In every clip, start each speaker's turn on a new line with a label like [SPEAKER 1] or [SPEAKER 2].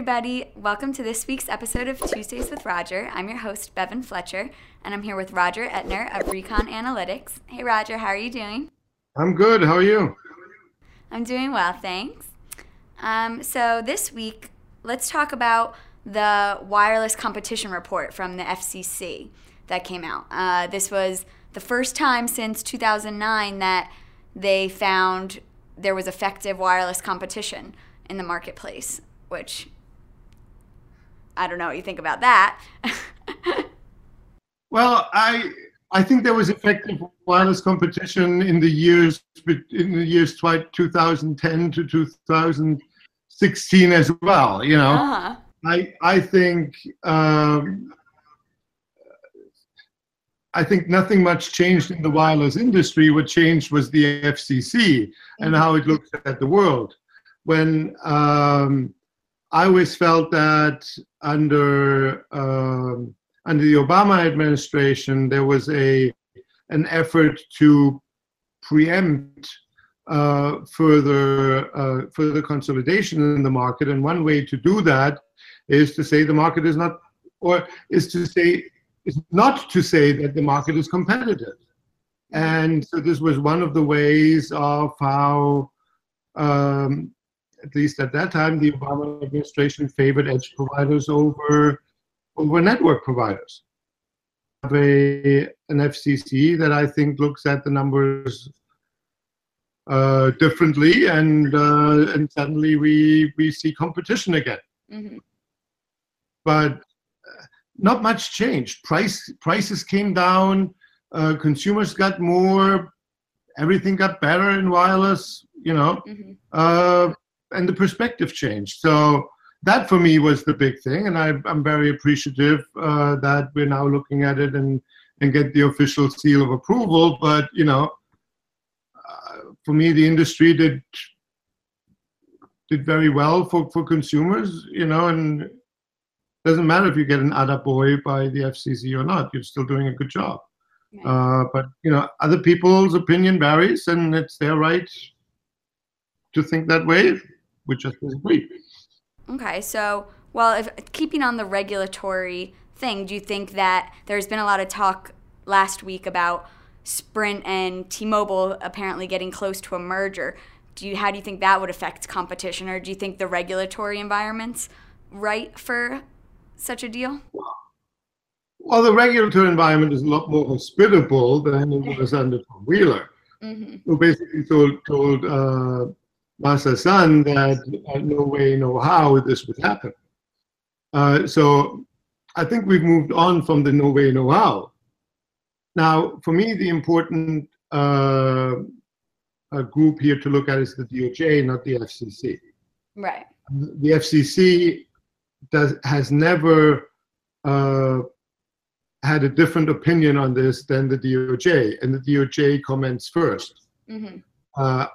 [SPEAKER 1] everybody. Welcome to this week's episode of Tuesdays with Roger. I'm your host, Bevin Fletcher, and I'm here with Roger Entner of Recon Analytics. Hey, Roger, how are you doing?
[SPEAKER 2] I'm good. How are you?
[SPEAKER 1] I'm doing well, thanks. Um, so, this week, let's talk about the wireless competition report from the FCC that came out. Uh, this was the first time since 2009 that they found there was effective wireless competition in the marketplace which I don't know what you think about that.
[SPEAKER 2] well, I I think there was effective wireless competition in the years in the years 2010 to 2016 as well. You know, uh-huh. I I think. Um, I think nothing much changed in the wireless industry. What changed was the FCC mm-hmm. and how it looks at the world. When um, I always felt that under um, under the Obama administration, there was a an effort to preempt uh, further uh, further consolidation in the market, and one way to do that is to say the market is not, or is to say is not to say that the market is competitive, and so this was one of the ways of how um, at least at that time, the Obama administration favored edge providers over, over network providers. Have a, an FCC that I think looks at the numbers uh, differently, and uh, and suddenly we we see competition again. Mm-hmm. But uh, not much changed. Price prices came down. Uh, consumers got more. Everything got better in wireless. You know, mm-hmm. And the perspective changed. So that for me was the big thing, and I, am very appreciative uh, that we're now looking at it and and get the official seal of approval. But you know, uh, for me, the industry did did very well for for consumers. You know, and it doesn't matter if you get an attaboy by the FCC or not, you're still doing a good job. Uh, but you know, other people's opinion varies, and it's their right to think that way we just disagree.
[SPEAKER 1] Okay, so well, if keeping on the regulatory thing, do you think that there's been a lot of talk last week about Sprint and T-Mobile apparently getting close to a merger? Do you how do you think that would affect competition, or do you think the regulatory environment's right for such a deal?
[SPEAKER 2] Well, the regulatory environment is a lot more hospitable than it was under Tom Wheeler, mm-hmm. who basically told told uh, Masa Son that uh, no way, no how this would happen. Uh, so I think we've moved on from the no way, no how. Now, for me, the important uh, group here to look at is the DOJ, not the FCC.
[SPEAKER 1] Right.
[SPEAKER 2] The FCC does has never uh, had a different opinion on this than the DOJ, and the DOJ comments 1st mm-hmm. uh,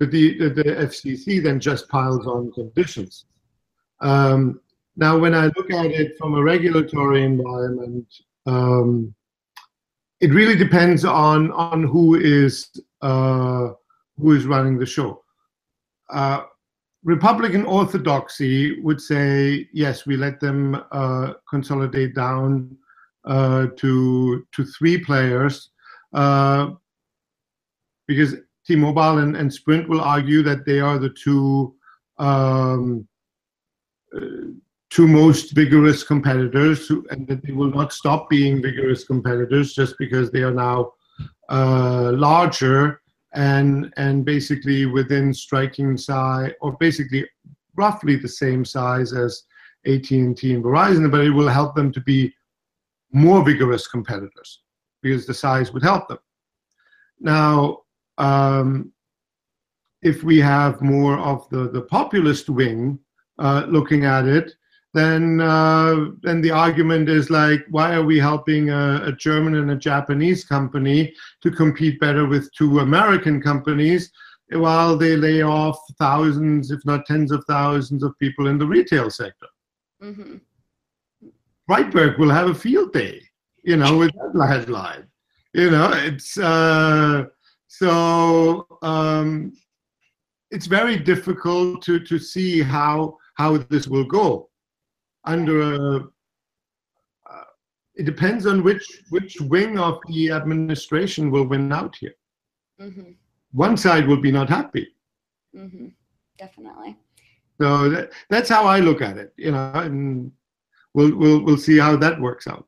[SPEAKER 2] the, the, the FCC then just piles on conditions. Um, now, when I look at it from a regulatory environment, um, it really depends on on who is uh, who is running the show. Uh, Republican orthodoxy would say yes, we let them uh, consolidate down uh, to to three players uh, because T-Mobile and, and Sprint will argue that they are the two um, two most vigorous competitors, who, and that they will not stop being vigorous competitors just because they are now uh, larger and and basically within striking size, or basically roughly the same size as AT&T and Verizon, but it will help them to be more vigorous competitors because the size would help them. Now, um, if we have more of the, the populist wing uh, looking at it, then uh, then the argument is like, why are we helping a, a, German and a Japanese company to compete better with two American companies while they lay off thousands, if not tens of thousands, of people in the retail sector? Mm-hmm. Breitbart will have a field day, you know, with that headline. You know, it's. Uh, so um, it's very difficult to, to see how how this will go. Under a, uh, it depends on which which wing of the administration will win out here. Mm-hmm. One side will be not happy.
[SPEAKER 1] Mm-hmm. Definitely.
[SPEAKER 2] So that, that's how I look at it, you know, and we'll we'll we'll see how that works out.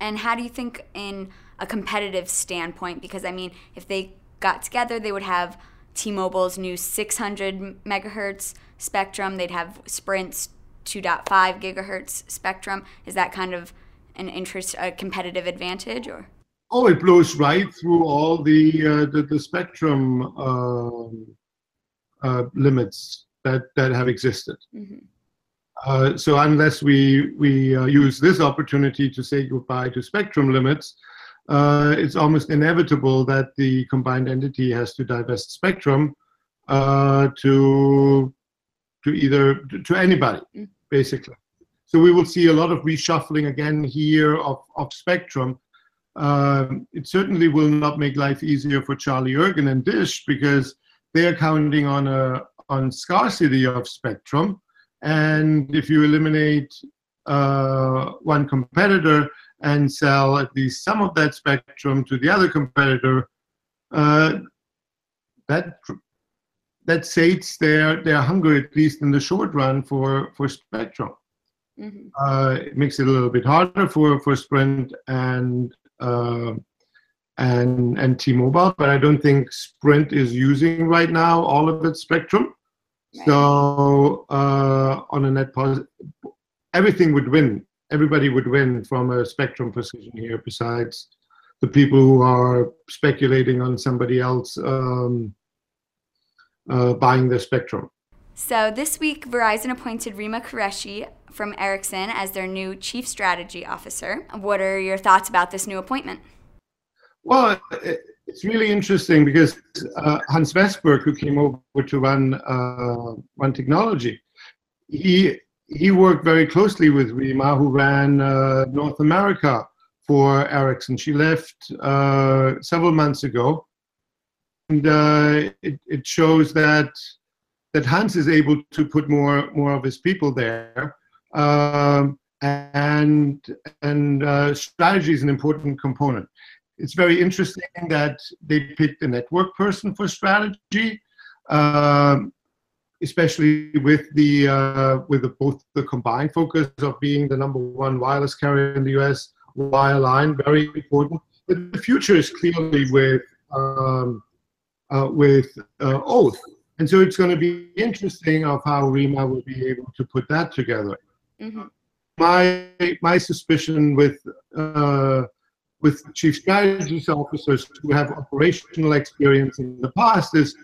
[SPEAKER 1] And how do you think in a competitive standpoint? Because I mean, if they got together, they would have T-Mobile's new 600 megahertz spectrum. They'd have Sprint's 2.5 gigahertz spectrum. Is that kind of an interest, a competitive advantage, or?
[SPEAKER 2] Oh, it blows right through all the uh, the, the, spectrum uh, uh, limits that that have existed. Mm-hmm. Uh, so unless we we uh, use this opportunity to say goodbye to spectrum limits, uh, it's almost inevitable that the combined entity has to divest spectrum uh, to to either to anybody, mm. basically. So we will see a lot of reshuffling again here of, of spectrum. Um, it certainly will not make life easier for Charlie Ergen and Dish because they are counting on a on scarcity of spectrum. And if you eliminate uh, one competitor, and sell at least some of that spectrum to the other competitor, uh, that that sates their their hunger at least in the short run for for spectrum. Mm-hmm. Uh, it makes it a little bit harder for for Sprint and uh, and and T-Mobile, but I don't think Sprint is using right now all of its spectrum. Right. So uh, on a net positive, everything would win everybody would win from a spectrum position here, besides the people who are speculating on somebody else um, uh, buying the spectrum.
[SPEAKER 1] So this week, Verizon appointed Rima Qureshi from Ericsson as their new chief strategy officer. What are your thoughts about this new appointment?
[SPEAKER 2] Well, it's really interesting because uh, Hans Vestberg, who came over to run uh, run technology, he he worked very closely with Rima, who ran uh, North America for Ericsson. She left uh, several months ago, and uh, it, it, shows that that Hans is able to put more more of his people there, um, and and uh, strategy is an important component. It's very interesting that they picked a network person for strategy. Um, especially with the uh, with the, both the combined focus of being the number one wireless carrier in the U.S. wireline, very important. But the future is clearly with um, uh, with uh, Oath, and so it's going to be interesting of how Rima will be able to put that together. Mm-hmm. My my suspicion with uh, with chief strategy officers who have operational experience in the past is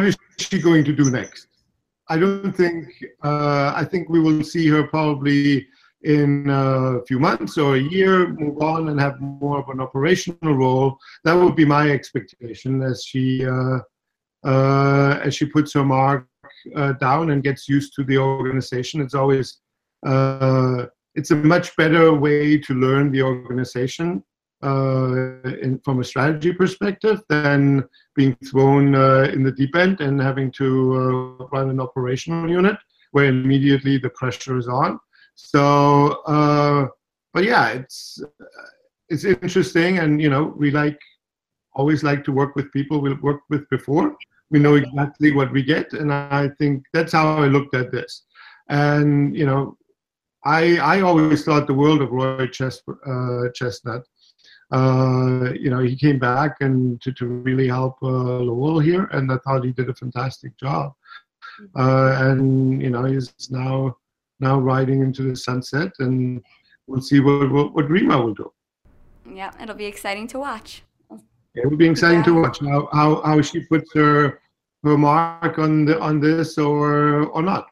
[SPEAKER 2] what is she going to do next? I don't think, uh, I think we will see her probably in a few months or a year move on and have more of an operational role. That would be my expectation as she, uh, uh, as she puts her mark uh, down and gets used to the organization. It's always, uh, it's a much better way to learn the organization in, from a strategy perspective than being thrown uh, in the deep end and having to uh, run an operational unit where immediately the pressure is on. So, uh, but yeah, it's it's interesting, and you know, we like always like to work with people we've worked with before. We know exactly what we get, and I think that's how I looked at this. And you know, I I always thought the world of Roy Chest, uh, Chestnut uh, you know, he came back and to, to really help uh, Lowell here, and I thought he did a fantastic job. Uh, and you know, he's now now riding into the sunset, and we'll see what what, what Rima will do.
[SPEAKER 1] Yeah, it'll be exciting to watch.
[SPEAKER 2] It will be exciting yeah. to watch how, how how she puts her her mark on the on this or or not.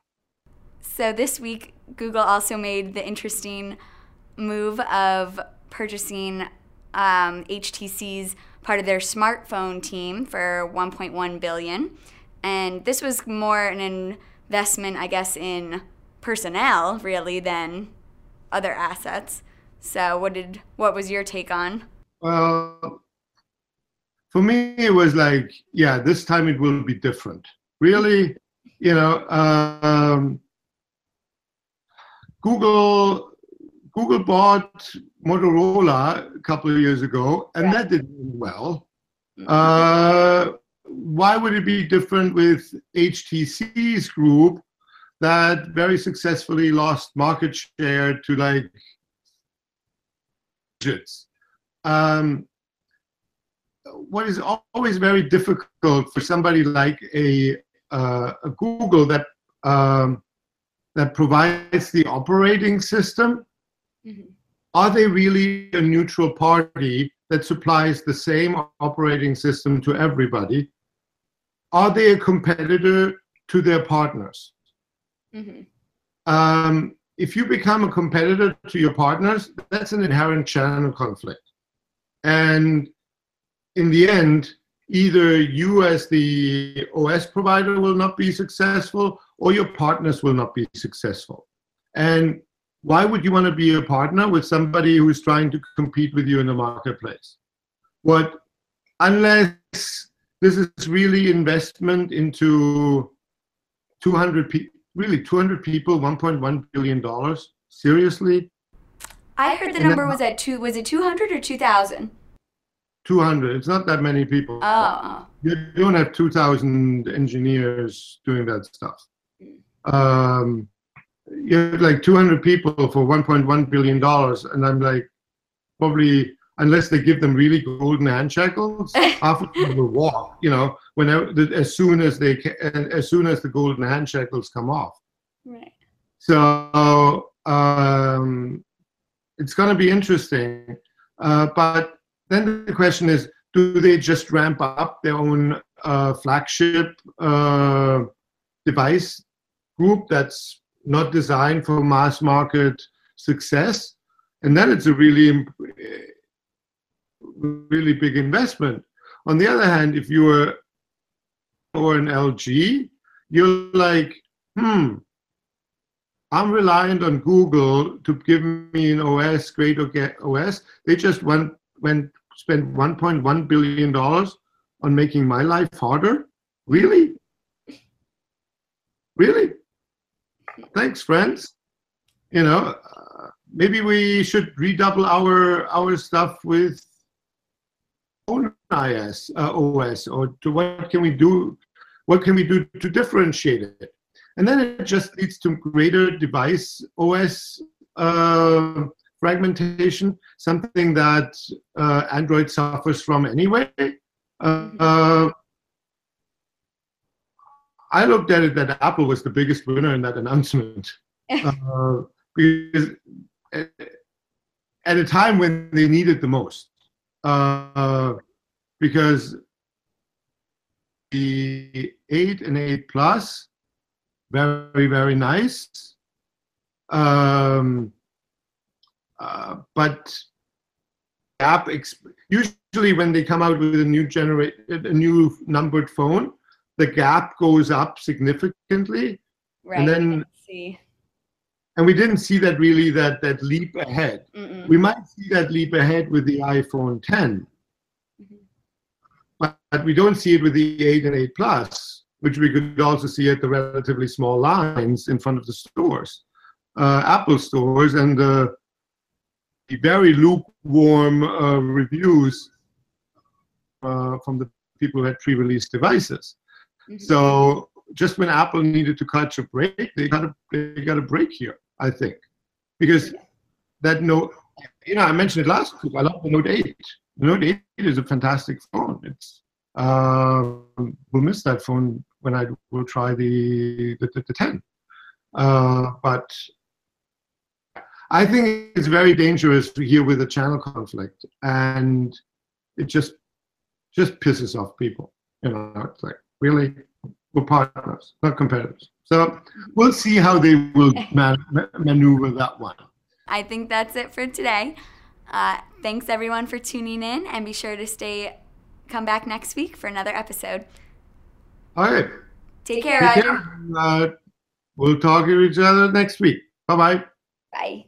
[SPEAKER 1] So this week, Google also made the interesting move of purchasing um, HTC's part of their smartphone team for 1.1 billion, and this was more an investment, I guess, in personnel really than other assets. So, what did what was your take on?
[SPEAKER 2] Well, for me, it was like, yeah, this time it will be different. Really, you know, um, Google Google bought Motorola a couple of years ago, and that did well. Uh, why would it be different with HTC's group that very successfully lost market share to like digits? Um, what is always very difficult for somebody like a, uh, a Google that um, that provides the operating system, mm-hmm. are they really a neutral party that supplies the same operating system to everybody? Are they a competitor to their partners? Mm-hmm. Um, if you become a competitor to your partners, that's an inherent channel conflict. And in the end, either you as the OS provider will not be successful or your partners will not be successful. And why would you want to be a partner with somebody who's trying to compete with you in the marketplace? What, unless this is really investment into 200 people, really 200 people, 1.1 billion dollars. Seriously?
[SPEAKER 1] I heard the and number was at two. Was it 200 or 2,000?
[SPEAKER 2] 200. It's not that many people.
[SPEAKER 1] Oh. oh.
[SPEAKER 2] You don't have 2,000 engineers doing that stuff. Um, you have like 200 people for 1.1 billion dollars, and I'm like, probably unless they give them really golden hand shackles, half of them will walk. You know, whenever as soon as they as soon as the golden hand shackles come off.
[SPEAKER 1] Right.
[SPEAKER 2] So um, it's going to be interesting, uh, but then the question is, do they just ramp up their own uh, flagship uh, device group that's not designed for mass market success? And then it's a really, really big investment. On the other hand, if you're or an LG, you're like, hmm, I'm reliant on Google to give me an OS, great OS. They just went went spend 1.1 billion dollars on making my life harder? Really? Really? Thanks, friends. You know, uh, maybe we should redouble our our stuff with own IS uh, OS, or to what can we do? What can we do to differentiate it? And then it just leads to greater device OS uh, fragmentation, something that uh, Android suffers from anyway. I looked at it that Apple was the biggest winner in that announcement. Uh, because at a time when they needed the most. Uh, because the 8 and 8 Plus, very, very nice. Um, uh, but app usually when they come out with a new generate a new numbered phone, the gap goes up significantly,
[SPEAKER 1] right.
[SPEAKER 2] and then
[SPEAKER 1] see.
[SPEAKER 2] And we didn't see that really that that leap ahead.
[SPEAKER 1] Mm-mm.
[SPEAKER 2] We might see that leap ahead with the iPhone 10, mm-hmm. but, but we don't see it with the 8 and 8 Plus, which we could also see at the relatively small lines in front of the stores, uh, Apple stores, and the very lukewarm uh, reviews uh, from the people who had pre-release devices. Mm-hmm. So just when Apple needed to catch a break, they got a they got a break here, I think, because that note, you know, I mentioned it last week. I love the Note 8. The Note 8 is a fantastic phone. It's uh, we'll miss that phone when I will try the the, the, the 10. Uh, but I think it's very dangerous here with a channel conflict, and it just just pisses off people. You know, it's like really we're partners, not competitors. So we'll see how they will man- maneuver that one.
[SPEAKER 1] I think that's it for today. Uh, thanks everyone for tuning in, and be sure to stay. Come back next week for another episode.
[SPEAKER 2] All right.
[SPEAKER 1] Take care, Take
[SPEAKER 2] care. Uh, we'll talk to each other next week. Bye-bye.
[SPEAKER 1] Bye.